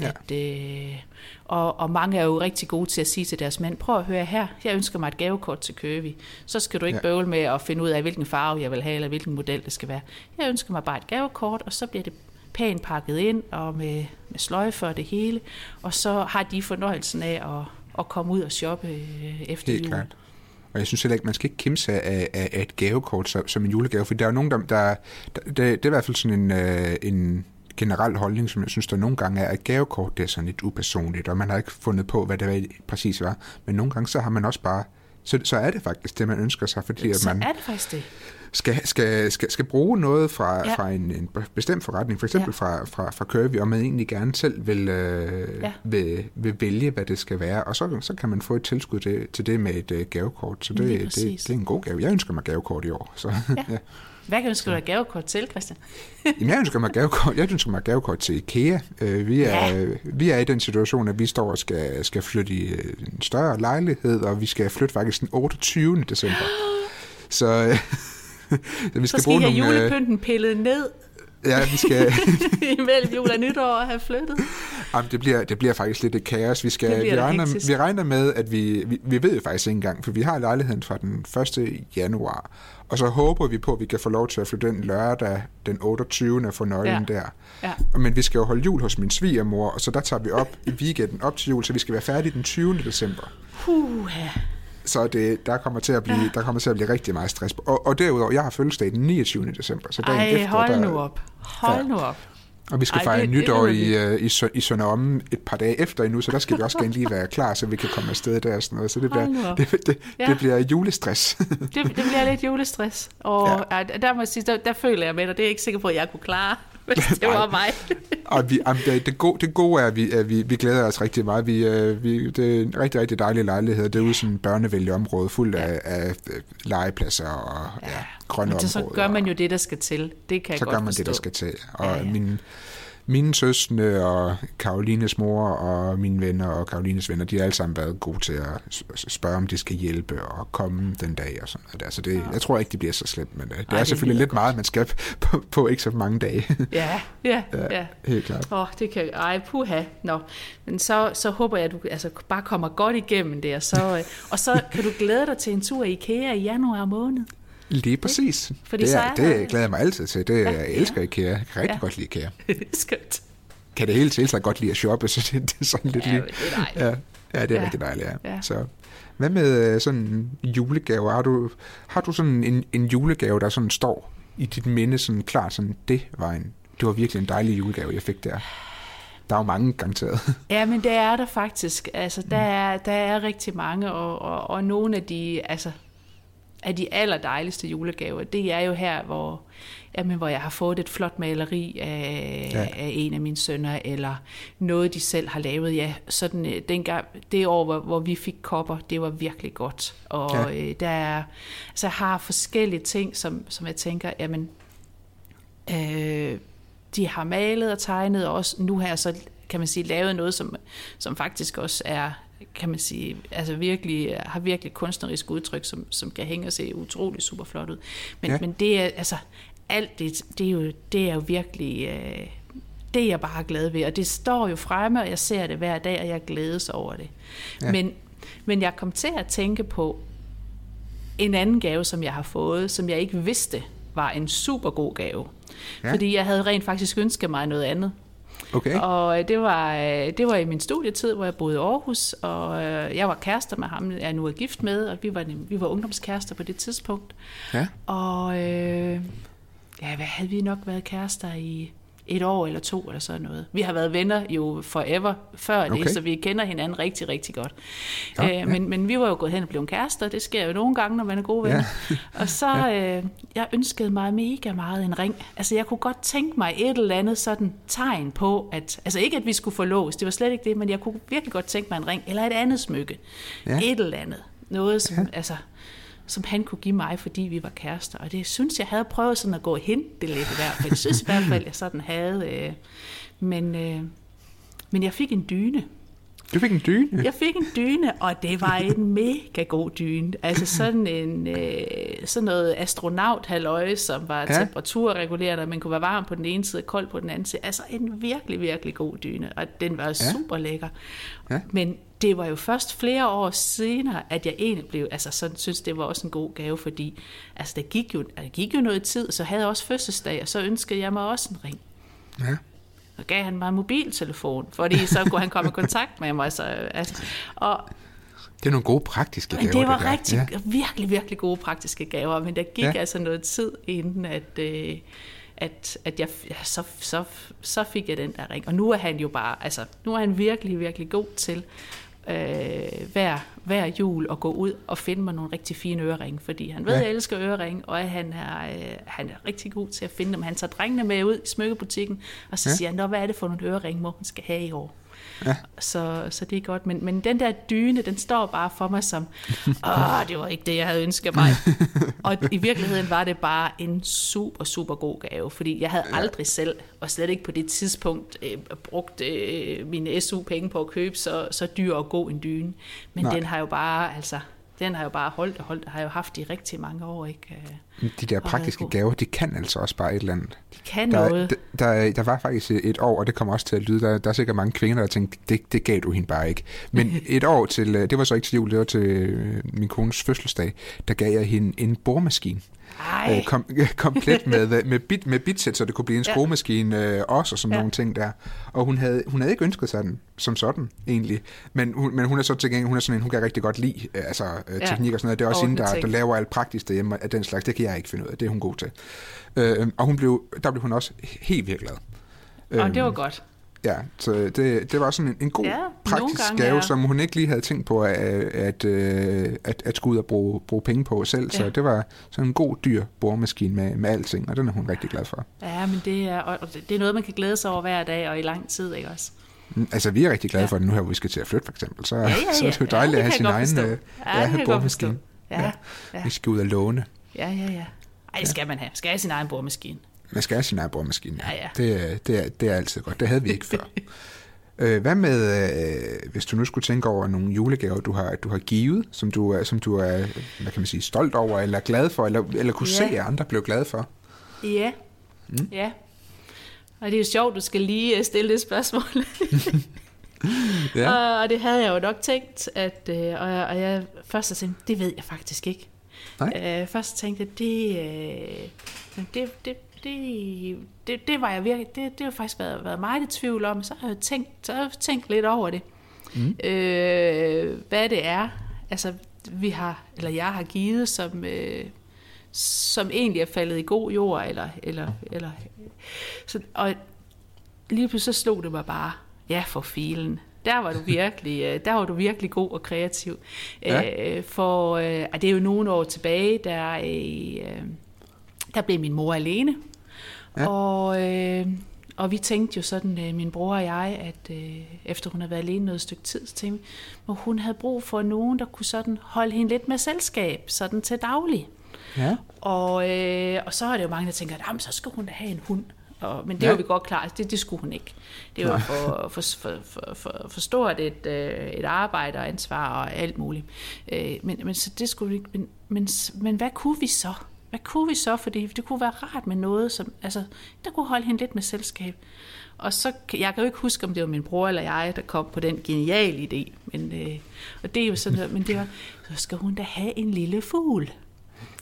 Ja. At, øh, og, og mange er jo rigtig gode til at sige til deres mænd, prøv at høre her, jeg ønsker mig et gavekort til Køvi. Så skal du ikke ja. bøvle med at finde ud af, hvilken farve jeg vil have, eller hvilken model det skal være. Jeg ønsker mig bare et gavekort, og så bliver det pænt pakket ind, og med, med sløjfer og det hele. Og så har de fornøjelsen af at, at komme ud og shoppe øh, efter Helt jul. klart. Og jeg synes heller ikke, man skal ikke kimse af, af, af et gavekort som, som en julegave, for der er jo nogen, der... der, der det, det er i hvert fald sådan en, øh, en generel holdning, som jeg synes, der nogle gange er, at gavekort det er sådan lidt upersonligt, og man har ikke fundet på, hvad det præcis var. Men nogle gange, så har man også bare... Så, så er det faktisk det, man ønsker sig, fordi at Så man er det faktisk det. Skal, skal, skal, skal bruge noget fra, Ja. fra en, en bestemt forretning, for eksempel Ja. fra, fra, fra Curvy, og man egentlig gerne selv vil, øh, Ja. vil, vil vælge, hvad det skal være, og så, så kan man få et tilskud til, til det med et øh, gavekort, så det, det, det er en god gave. Jeg ønsker mig gavekort i år. Så, Ja. ja. Hvad kan du skrive dig gavekort til, Christian? Jamen, jeg ønsker mig gavekort, jeg ønsker mig gavekort til IKEA. Øh, vi, er, Ja. vi er i den situation, at vi står og skal, skal flytte i øh, en større lejlighed, og vi skal flytte faktisk den 28. december. Så, så vi Så skal skal I bruge have nogle... øh, julepynten pillet ned Ja, vi skal, imellem jul og nytår og have flyttet. Jamen, det, bliver, det bliver faktisk lidt et kaos. Vi, skal, vi, regner, hektisk. vi regner med, at vi, vi, vi ved jo faktisk ikke engang, for vi har lejligheden fra den 1. januar, og så håber vi på, at vi kan få lov til at flytte den lørdag den 28. for nøglen Ja. der. Ja. Men vi skal jo holde jul hos min svigermor, og så der tager vi op i weekenden op til jul, så vi skal være færdige den 20. december. Puh, Så det, der, kommer til at blive, der kommer til at blive rigtig meget stress. Og, og derudover, jeg har fødselsdag den 29. december, så dagen Ej, efter, hold der, nu op. Hold Ja. nu op. Og vi skal Ej, fejre det- det nytår lyder i, øh, i, Sø- i Sønderomme et par dage efter endnu, så der skal vi også gerne lige være klar, så vi kan komme afsted der og sådan noget. Så det bliver, det, det, Ja. det bliver julestress. Det, det bliver lidt julestress. Og ja. der må jeg sige, der, der føler jeg med dig. Det er jeg ikke sikker på, at jeg kunne klare, hvis det var mig. og vi, jamen, det, det, gode, det gode er, at vi, at vi, vi glæder os rigtig meget. Vi, øh, vi, det er en rigtig, rigtig dejlig lejlighed. Det er i sådan et børnevenligt område, fuldt af, af øh, legepladser og ja. Ja, grønne Men så, områder. gør man jo det, der skal til. Det kan jeg så godt gør man forstå. det, der skal til. Og Ja, ja, ja. ja. Min, mine søstre og Karolines mor og mine venner og Karolines venner, de har alle sammen været gode til at spørge, om de skal hjælpe og komme den dag og sådan noget der. Så det, jeg tror ikke, det bliver så slemt, men øh, det Ej, er det selvfølgelig lyder lidt meget, man skal på, på ikke så mange dage. Ja, ja, ja. ja. Helt klart. Åh, oh, det kan... Ej, puha. Nå. Men så, så håber jeg, at du altså, bare kommer godt igennem det, og så, øh, og så kan du glæde dig til en tur i IKEA i januar måned. Lige præcis. Fordi det, er, det der- glæder jeg mig altid til. Det, Ja, jeg elsker IKEA. Jeg kan rigtig Ja. godt lide IKEA. Skønt. Kan det hele til sig godt lide at shoppe, så det, det er sådan lidt Ja, lige... det er dejligt. Ja, ja det er Ja. ja. rigtig dejligt, ja. Ja. ja. Så, hvad med øh, sådan julegaver? Har du, har du sådan en, en julegave, der sådan står i dit minde sådan klart, sådan, det var en, det var virkelig en dejlig julegave, jeg fik der? Der er jo mange garanteret. Ja, men det er der faktisk. Altså, der er, der er rigtig mange, og, og, og nogle af de, altså, af de allerdejligste julegaver, det er jo her, hvor, jamen, hvor jeg har fået et flot maleri af, ja. Af en af mine sønner, eller noget, de selv har lavet. Ja, sådan, øh, dengang, det år, hvor, hvor vi fik kopper, det var virkelig godt. Og ja. øh, der er, altså, jeg har forskellige ting, som, som jeg tænker, jamen, øh, de har malet og tegnet, og også nu har jeg så, kan man sige, lavet noget, som, som faktisk også er kan man sige, altså virkelig, har virkelig kunstnerisk udtryk, som, som kan hænge og se utrolig super flot ud. Men, ja. men det er, altså, alt det, det er jo, det er jo virkelig, øh, det er jeg bare glad ved, og det står jo fremme, og jeg ser det hver dag, og jeg glædes over det. Ja. Men, men jeg kom til at tænke på en anden gave, som jeg har fået, som jeg ikke vidste var en super god gave. Ja. Fordi jeg havde rent faktisk ønsket mig noget andet. Okay. Og øh, det var, øh, det var i min studietid, hvor jeg boede i Aarhus, og øh, jeg var kærester med ham, jeg nu er gift med, og vi var, vi var ungdomskærester på det tidspunkt. Ja. Og øh, ja, hvad havde vi nok været kærester i et år eller to eller sådan noget. Vi har været venner jo forever før okay. det, så vi kender hinanden rigtig, rigtig godt. Ja, øh, ja. Men, men vi var jo gået hen og blevet kærester, det sker jo nogle gange, når man er gode venner. Ja. og så, øh, jeg ønskede mig mega meget en ring. Altså jeg kunne godt tænke mig et eller andet sådan tegn på, at, altså ikke at vi skulle få lås, det var slet ikke det, men jeg kunne virkelig godt tænke mig en ring, eller et andet smykke. Ja. Et eller andet. Noget, som, ja. altså, som han kunne give mig, fordi vi var kærester. Og det synes jeg havde prøvet sådan at gå og hente det lidt i hvert fald. Jeg synes i hvert fald, jeg sådan havde. Øh, men, øh, men jeg fik en dyne. Du fik en dyne? Jeg fik en dyne, og det var en mega god dyne. Altså sådan, en, øh, sådan noget astronaut som var ja. temperaturreguleret, og man kunne være varm på den ene side og kold på den anden side. Altså en virkelig, virkelig god dyne, og den var ja. super lækker. Ja. Men det var jo først flere år senere, at jeg egentlig blev, altså sådan synes, det var også en god gave, fordi altså, der, gik jo, der gik jo noget tid, så havde jeg også fødselsdag, og så ønskede jeg mig også en ring. Ja. Og gav han mig en mobiltelefon, fordi så kunne han komme i kontakt med mig. Så, altså, og, det er nogle gode praktiske gaver. Det var det rigtig, ja. virkelig, virkelig gode praktiske gaver, men der gik ja. altså noget tid, inden at, øh, at, at jeg, ja, så, så, så fik jeg den der ring. Og nu er han jo bare, altså nu er han virkelig, virkelig god til øh, hver, hver jul at gå ud og finde mig nogle rigtig fine øreringe, fordi han ved, ja. at jeg elsker øreringe, og han er, øh, han er rigtig god til at finde dem. Han tager drengene med ud i smykkebutikken, og så ja. siger han, hvad er det for nogle øreringe, hun skal have i år? Ja. Så, så det er godt. Men, men den der dyne, den står bare for mig som, åh, det var ikke det, jeg havde ønsket mig. og i virkeligheden var det bare en super, super god gave, fordi jeg havde aldrig selv, og slet ikke på det tidspunkt, øh, brugt øh, mine SU-penge på at købe så, så dyr og god en dyne. Men Nej. den har jo bare, altså, den har jo bare holdt og holdt, og har jo haft i rigtig mange år. Ikke? De der praktiske gaver, de kan altså også bare et eller andet. De kan der, noget. Der, der, der var faktisk et år, og det kommer også til at lyde, der, der er sikkert mange kvinder, der tænkte, det, det gav du hende bare ikke. Men et år til, det var så ikke til jul, det var til øh, min kones fødselsdag, der gav jeg hende en boremaskine øh, kom, komplet med, med, bit, med bitsæt, så det kunne blive en skruemaskine øh, også, og sådan ja. nogle ting der. Og hun havde, hun havde ikke ønsket sig den som sådan, egentlig. Men hun, men hun er så til gengæld, hun er sådan en, hun kan rigtig godt lide øh, altså, øh, ja. teknik og sådan noget. Det er også hende, der, der laver alt praktisk derhjemme af den slags. Det kan jeg ikke finde ud af. Det er hun god til. Øh, og hun blev, der blev hun også helt virkelig glad. Og det var øhm, godt. Ja, så det, det var sådan en, en god ja, praktisk gange, gave, ja. som hun ikke lige havde tænkt på at, at, øh, at, at skulle ud og bruge, bruge penge på selv. Ja. Så det var sådan en god, dyr boremaskine med, med alting, og den er hun rigtig glad for. Ja, men det er, og det er noget, man kan glæde sig over hver dag og i lang tid, ikke også? Mm, altså, vi er rigtig glade ja. for det nu her, hvor vi skal til at flytte, for eksempel. Så, ja, ja, ja. så er det jo dejligt ja, at have sin egen øh, ja, ja, boremaskine. Ja, ja. ja. Vi skal ud og låne. Ja, ja, ja. Ej, det skal man have. Skal have sin egen boremaskine. Man skal have sin egen boremaskine. Ja. Ja. Det, det, er, det er altid godt. Det havde vi ikke før. Øh, hvad med, øh, hvis du nu skulle tænke over nogle julegaver, du har, du har givet, som du, er, som du er hvad kan man sige, stolt over, eller glad for, eller, eller kunne ja. se, at andre blev glade for? Ja, mm. ja. Og det er jo sjovt, du skal lige øh, stille det spørgsmål. ja. og, og det havde jeg jo nok tænkt, at, øh, og, jeg, og jeg først har tænkt, det ved jeg faktisk ikke. Nej. Øh, først tænkte jeg, det, øh, det, det, det, det, det var jeg virkelig, det, det har faktisk været, været meget i tvivl om, så har jeg tænkt, så har jeg tænkt lidt over det. Mm. Øh, hvad det er, altså vi har, eller jeg har givet, som, øh, som egentlig er faldet i god jord, eller, eller, eller så, og lige pludselig så slog det mig bare, ja for filen, der var du virkelig, øh, der var du virkelig god og kreativ. Ja. Øh, for øh, det er jo nogle år tilbage, der, øh, der blev min mor alene. Ja. Og, øh, og vi tænkte jo sådan, øh, min bror og jeg, at øh, efter hun havde været alene noget stykke tid, så tænkte vi, at hun havde brug for nogen, der kunne sådan holde hende lidt med selskab, sådan til daglig. Ja. Og, øh, og så er det jo mange, der tænker, at så skal hun da have en hund. Og, Og, men det ja. var vi godt klar, det, det skulle hun ikke. Det var for, for, for, for, for, for stort et, øh, et arbejde og ansvar og alt muligt. Øh, men, men så det skulle vi ikke. Men, men, men hvad kunne vi så? Hvad kunne vi så? Fordi det kunne være rart med noget, som, altså, der kunne holde hende lidt med selskab. Og så, jeg kan jo ikke huske, om det var min bror eller jeg, der kom på den geniale idé. Men, øh, og det er jo sådan, men det var, så skal hun da have en lille fugl.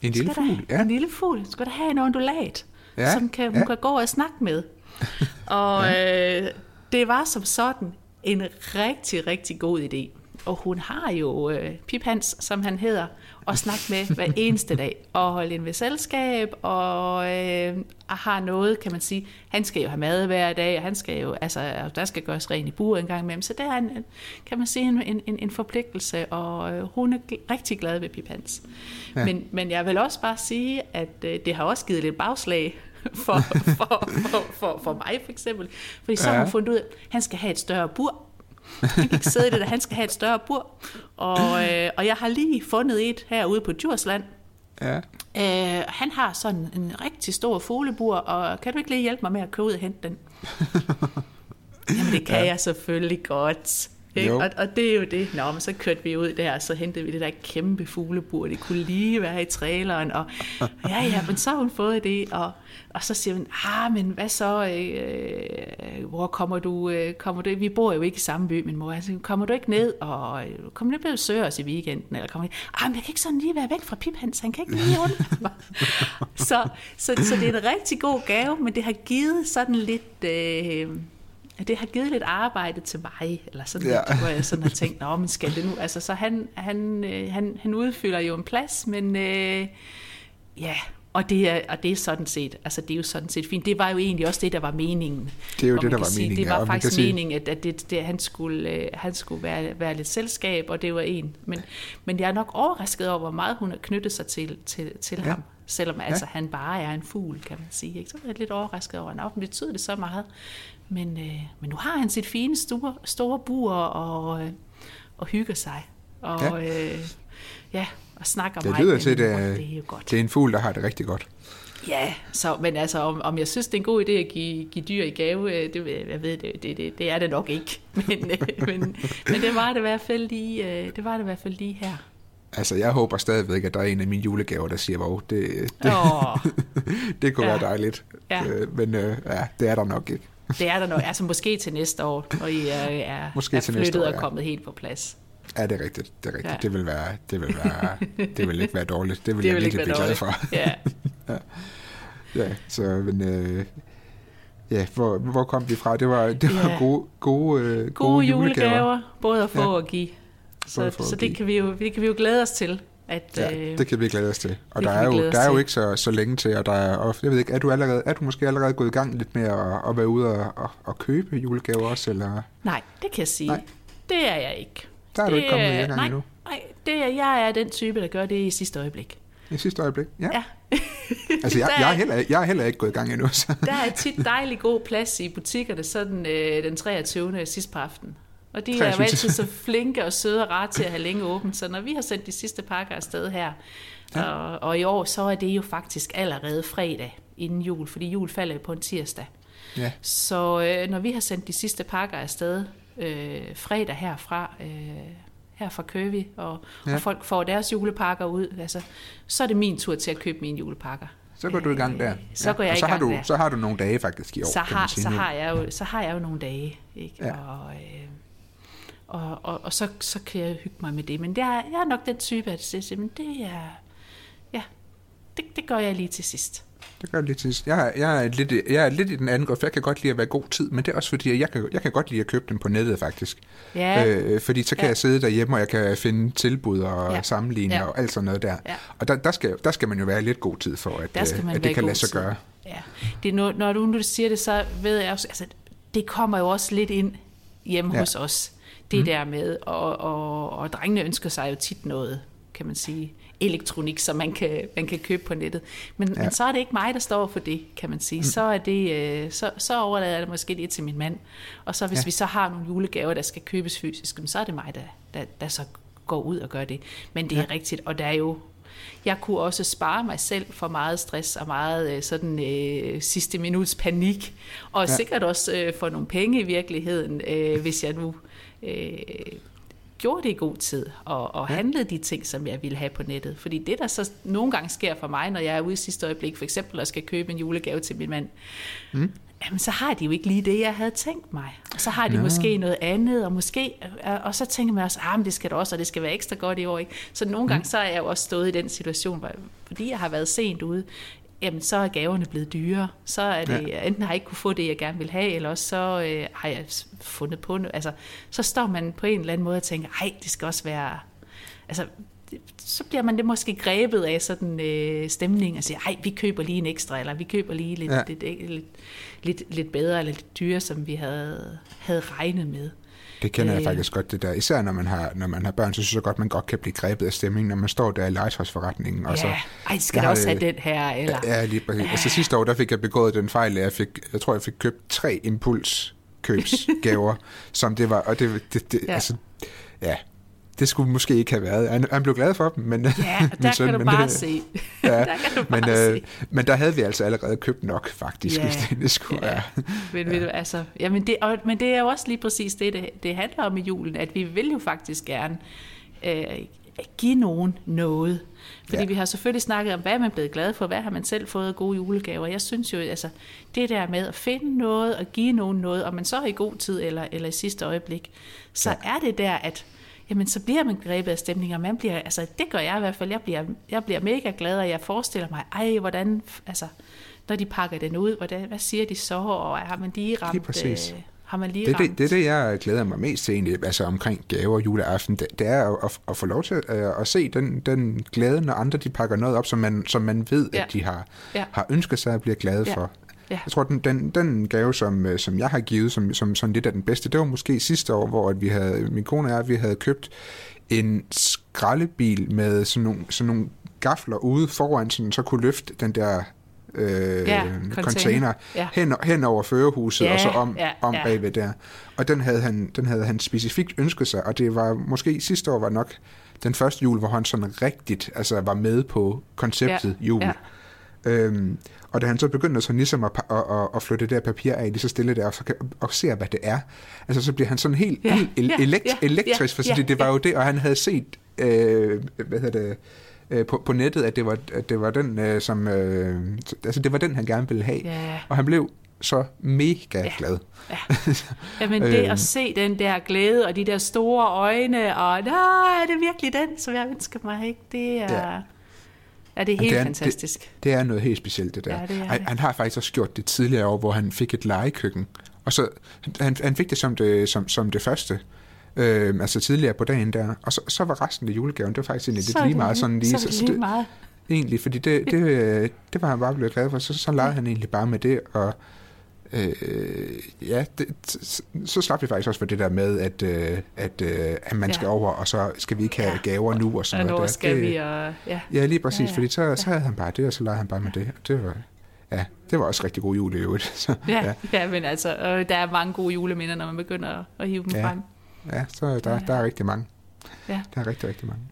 En lille skal fugl, ja. En lille fugl. Skal der have en ondulat, Ja, som kan, hun ja. kan gå og snakke med. Og ja. øh, det var som sådan en rigtig, rigtig god idé. Og hun har jo øh, Pip Hans, som han hedder, at snakke med hver eneste dag. Og holde en ved selskab, og øh, har noget, kan man sige. Han skal jo have mad hver dag, og han skal jo, altså, der skal gøres rent i bur en gang imellem. Så det er, en, kan man sige, en, en, en forpligtelse, og øh, hun er rigtig glad ved Pip Hans. Ja. Men, men jeg vil også bare sige, at øh, det har også givet lidt bagslag for, for, for, for, for mig for eksempel. Fordi så har Ja. hun fundet ud af, at han skal have et større bur. Han kan ikke sidde i det der, han skal have et større bur. Og, øh, og jeg har lige fundet et herude på Djursland. Ja. Øh, han har sådan en rigtig stor fuglebur, og kan du ikke lige hjælpe mig med at køre ud og hente den? Jamen det kan ja. jeg selvfølgelig godt. Ikke? Jo. Og, og det er jo det. Nå, men så kørte vi ud der, og så hentede vi det der kæmpe fuglebur. Det kunne lige være i traileren. Og ja, ja, men så har hun fået det. Og, og så siger hun, ah, men hvad så? Øh, hvor kommer du? Øh, kommer du? Vi bor jo ikke i samme by, min mor. Altså, kommer du ikke ned? Og øh, kommer du ikke besøge os i weekenden? Eller kommer du? Ah, men jeg kan ikke sådan lige være væk fra Pip Hans. Han kan ikke lige undre mig. så, så, så det er en rigtig god gave, men det har givet sådan lidt... Øh, det har givet lidt arbejde til mig, eller sådan Ja. ja. hvor jeg sådan har tænkt, nå, men skal det nu? Altså, så han, han, øh, han, han udfylder jo en plads, men øh, ja, og det, er, og det er sådan set, altså det er jo sådan set fint. Det var jo egentlig også det, der var meningen. Det er jo det, der var sige, meningen, Det ja, var man faktisk sige- meningen, at, at det, det, han skulle, øh, han skulle være, være lidt selskab, og det var en. Men, men jeg er nok overrasket over, hvor meget hun har knyttet sig til, til, til Ja. ja. ham. Selvom altså, han bare er en fugl, kan man sige. Ikke? Så er jeg lidt overrasket over, at betyder det så meget. Men, øh, men nu har han sit fine store, store bur og, øh, og hygger sig. Og Ja. øh, ja og snakker Det meget lyder til, det, det er jo godt. det er en fugl, der har det rigtig godt. Ja, så, men altså, om, om jeg synes, det er en god idé at give, give dyr i gave, øh, det, ved- jeg ved, det, det, det, det er det nok ikke. Men, øh, men, men det var det i hvert fald lige, øh, det var det i hvert fald lige her. Altså, jeg håber stadigvæk, at der er en af mine julegaver, der siger, wow, det, det, Åh, det kunne Ja. være dejligt. Ja. Men øh, ja, det er der nok ikke. Det er der nok, altså måske til næste år, og I er, er, Måske er til flyttet år, og ja. kommet helt på plads. Ja, det er rigtigt. Det er rigtigt. Ja. Det vil være, det vil være, det vil ikke være dårligt. Det vil Det jeg vil ikke virkelig blive glad for. Ja. Ja, så men, øh, ja, hvor, hvor kom vi fra? Det var, det var Ja. gode, gode, øh, gode, Gode julegaver. julegaver, både at få Ja. og give. Så, og så det kan vi jo, det kan vi jo glæde os til. At, Ja, øh, det kan vi glæde os til. Og der er, jo, der er jo ikke så, så længe til, og der er, og jeg ved ikke, er du, allerede, er du måske allerede gået i gang lidt med at, at være ude og, og, og købe julegaver også, eller Nej, det kan jeg sige. Nej. Det er jeg ikke. der er du det, ikke kommet i gang nej, endnu? Nej, det er, jeg er den type, der gør det i sidste øjeblik. I sidste øjeblik? Ja. Ja. Altså, jeg, jeg, er er- heller, jeg er heller ikke gået i gang endnu. Så. Der er tit dejlig god plads i butikkerne, sådan øh, den 23. sidst på aftenen. Og de er jo 23.. altid så flinke og søde og rare til at have længe åbent. Så når vi har sendt de sidste pakker afsted her, ja. og, og i år, så er det jo faktisk allerede fredag inden jul, fordi jul falder jo på en tirsdag. Ja. Så øh, når vi har sendt de sidste pakker afsted øh, fredag herfra, øh, her fra Køvi, og, Ja. ja. og folk får deres julepakker ud, altså, så er det min tur til at købe mine julepakker. Så går du i gang der. Så går jeg og i så har gang du, der. Så har du nogle dage faktisk i år, så kan man har, sige så nu. har jeg jo så har jeg jo nogle dage ikke Ja. og, øh, og, og, og så, så kan jeg hygge mig med det men jeg, er- jeg er nok den type at sige men det er ja det, det gør jeg lige til sidst Det gør jeg lige til sidst. Jeg, er- jeg, er lidt, i- jeg er lidt i den anden grøft. Jeg kan godt lide at være god tid, men det er også fordi, at jeg kan, jeg kan godt lide at købe dem på nettet faktisk. ja Øh, fordi så kan Ja. jeg sidde derhjemme, og jeg kan finde tilbud og Ja. sammenligne Ja. og alt sådan noget der. Ja. Og der, der, skal, der skal man jo være lidt god tid for, at, øh, at det kan lade sig tid. gøre. ja det er no, når du nu siger det så ved jeg også altså det kommer jo også lidt ind hjemme ja. hos os det mm. der med og, og, og drengene ønsker sig jo tit noget kan man sige elektronik, som man kan, man kan købe på nettet. Men, Ja. men så er det ikke mig, der står for det, kan man sige. Mm. Så, er det, øh, så, så overlader jeg det måske lidt til min mand. Og så hvis Ja. vi så har nogle julegaver, der skal købes fysisk, så er det mig, der, der, der så går ud og gør det. Men det er ja. rigtigt, og der er jo Jeg kunne også spare mig selv for meget stress og meget øh, sådan øh, sidste minuts panik, og ja. sikkert også øh, for nogle penge i virkeligheden, øh, hvis jeg nu øh, gjorde det i god tid, og, og handlede de ting, som jeg ville have på nettet. Fordi det, der så nogle gange sker for mig, når jeg er ude i sidste øjeblik, for eksempel og skal købe en julegave til min mand, mm. Jamen så har de jo ikke lige det, jeg havde tænkt mig. Og så har de no. måske noget andet, og måske, og så tænker man også, ah, men det skal det også, og det skal være ekstra godt i år. Ikke? Så nogle gange, mm. så er jeg jo også stået i den situation, hvor, fordi jeg har været sent ude, jamen så er gaverne blevet dyre. Så er det, ja. enten har jeg ikke kunne få det, jeg gerne vil have, eller også så øh, har jeg fundet på noget. Altså, så står man på en eller anden måde og tænker, ej, det skal også være... Altså, så bliver man det måske grebet af sådan øh, stemning og siger, ej, vi køber lige en ekstra, eller vi køber lige lidt, ja. lidt, lidt, lidt, lidt bedre eller lidt dyre, som vi havde, havde regnet med. Det kender øh, jeg faktisk godt, det der. Især når man, har, når man har børn, så synes jeg godt, man godt kan blive grebet af stemningen, når man står der i legetøjsforretningen. Og så, ja, ej, skal jeg også have den her? Eller? Ja, lige præcis. Ja. Altså sidste år, der fik jeg begået den fejl, at jeg, fik, jeg tror, jeg fik købt tre impulskøbsgaver, som det var, og det, det, det ja. altså, ja, det skulle måske ikke have været. Han, han blev glad for dem, men... Ja, der søn, kan du men, bare se. ja, der kan du bare men, øh, se. men der havde vi altså allerede købt nok, faktisk, ja, hvis det, det skulle ja. være. Men, ja. altså, ja, men, det, og, men det er jo også lige præcis det, det, det handler om i julen, at vi vil jo faktisk gerne øh, give nogen noget. Fordi ja. vi har selvfølgelig snakket om, hvad er man blevet glad for, hvad har man selv fået af gode julegaver. Jeg synes jo, altså, det der med at finde noget og give nogen noget, om man så er i god tid eller, eller i sidste øjeblik, så ja. er det der, at jamen så bliver man grebet af stemninger. Man bliver, altså det gør jeg i hvert fald. Jeg bliver, jeg bliver mega glad, og jeg forestiller mig, ej, hvordan, altså, når de pakker den ud, hvordan, hvad siger de så, og har man lige ramt... Lige præcis. Øh, har man lige det, ramt? Det, det, det, jeg glæder mig mest til egentlig, altså omkring gaver juleaften, det, det er at, at, få lov til at, at se den, den glæde, når andre de pakker noget op, som man, som man ved, ja. at de har, ja. har ønsket sig at blive glade ja. for. Ja. Jeg tror, den, den, den gave, som, øh, som jeg har givet, som, som, som lidt af den bedste, det var måske sidste år, hvor at vi havde, min kone og jeg, vi havde købt en skraldebil med sådan nogle, sådan nogle gafler ude foran, sådan, så kunne løfte den der øh, ja, container, container ja. hen, hen over førerhuset ja, og så om, ja, om ja. bagved der. Og den havde, han, den havde han specifikt ønsket sig, og det var måske sidste år var nok den første jul, hvor han sådan rigtigt altså var med på konceptet ja, jul. Ja. Øhm, og da han så begynder så ligesom at, at, at, at flytte det der papir af lige så stille der, og, så kan, og ser, hvad det er, altså så bliver han sådan helt, ja, helt el- ja, elekt- ja, elektrisk, for ja, det, var jo det, og han havde set, øh, hvad hedder det, øh, på, på nettet, at det var, at det var den, øh, som, øh, altså det var den, han gerne ville have. Ja. Og han blev så mega ja. glad. Ja. Jamen det at øhm. se den der glæde, og de der store øjne, og nej, er det virkelig den, som jeg ønsker mig, ikke? Det er... Ja. Ja, det er helt det er, fantastisk. Det, det er noget helt specielt, det der. Ja, det er han, han har faktisk også gjort det tidligere år, hvor han fik et legekøkken. Og så, han, han fik det som det, som, som det første. Øh, altså tidligere på dagen der. Og så, så var resten af julegaven, det var faktisk egentlig lidt lige meget sådan lige. Så, så, så det, meget. Egentlig, fordi det, det, det var han bare blevet glad for. Så, så legede han egentlig bare med det, og Øh, ja, det, så slap vi faktisk også for det der med, at, øh, at, øh, at man ja. skal over, og så skal vi ikke have ja. gaver nu og sådan noget. Der. skal det, vi, og, ja. ja, lige præcis, ja, ja. fordi så, ja. så havde han bare det, og så legede han bare med det. Det var, ja, det var også rigtig god jul i øvrigt. Så, ja, ja. ja, men altså, øh, der er mange gode juleminder, når man begynder at hive dem ja. frem. Ja, så der, ja. der er rigtig mange. Ja. Der er rigtig, rigtig mange.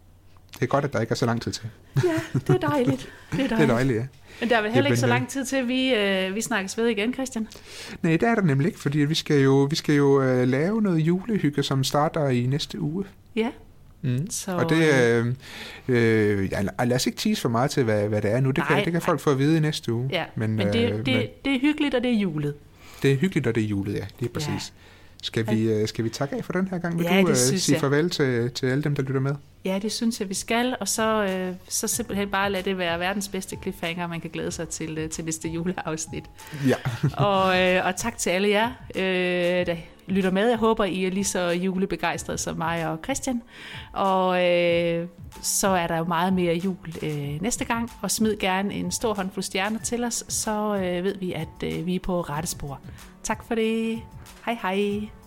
Det er godt, at der ikke er så lang tid til. Ja, det er dejligt. Det er dejligt, det er dejligt ja. Men der er vel heller ikke så lang tid til, at vi, øh, vi snakkes ved igen, Christian? Nej, det er der nemlig ikke, fordi vi skal jo, vi skal jo øh, lave noget julehygge, som starter i næste uge. Ja. Mm. Så, og det, øh, øh, ja, lad os ikke tease for meget til, hvad, hvad det er nu. Det, nej, kan, det kan folk få at vide i næste uge. Ja, men, men, det, øh, det, men det er hyggeligt, og det er julet. Det er hyggeligt, og det er julet, ja. Det er præcis. Ja. Skal vi, øh, skal vi takke af for den her gang? Vil ja, du uh, sige jeg. farvel til, til alle dem, der lytter med? Ja, det synes jeg, vi skal. Og så, øh, så simpelthen bare lade det være verdens bedste cliffhanger, man kan glæde sig til, øh, til næste juleafsnit. Ja. og, øh, og tak til alle jer, øh, der lytter med. Jeg håber, I er lige så julebegejstrede som mig og Christian. Og øh, så er der jo meget mere jul øh, næste gang. Og smid gerne en stor håndfuld stjerner til os, så øh, ved vi, at øh, vi er på rette spor. Tak for det. Hej hej.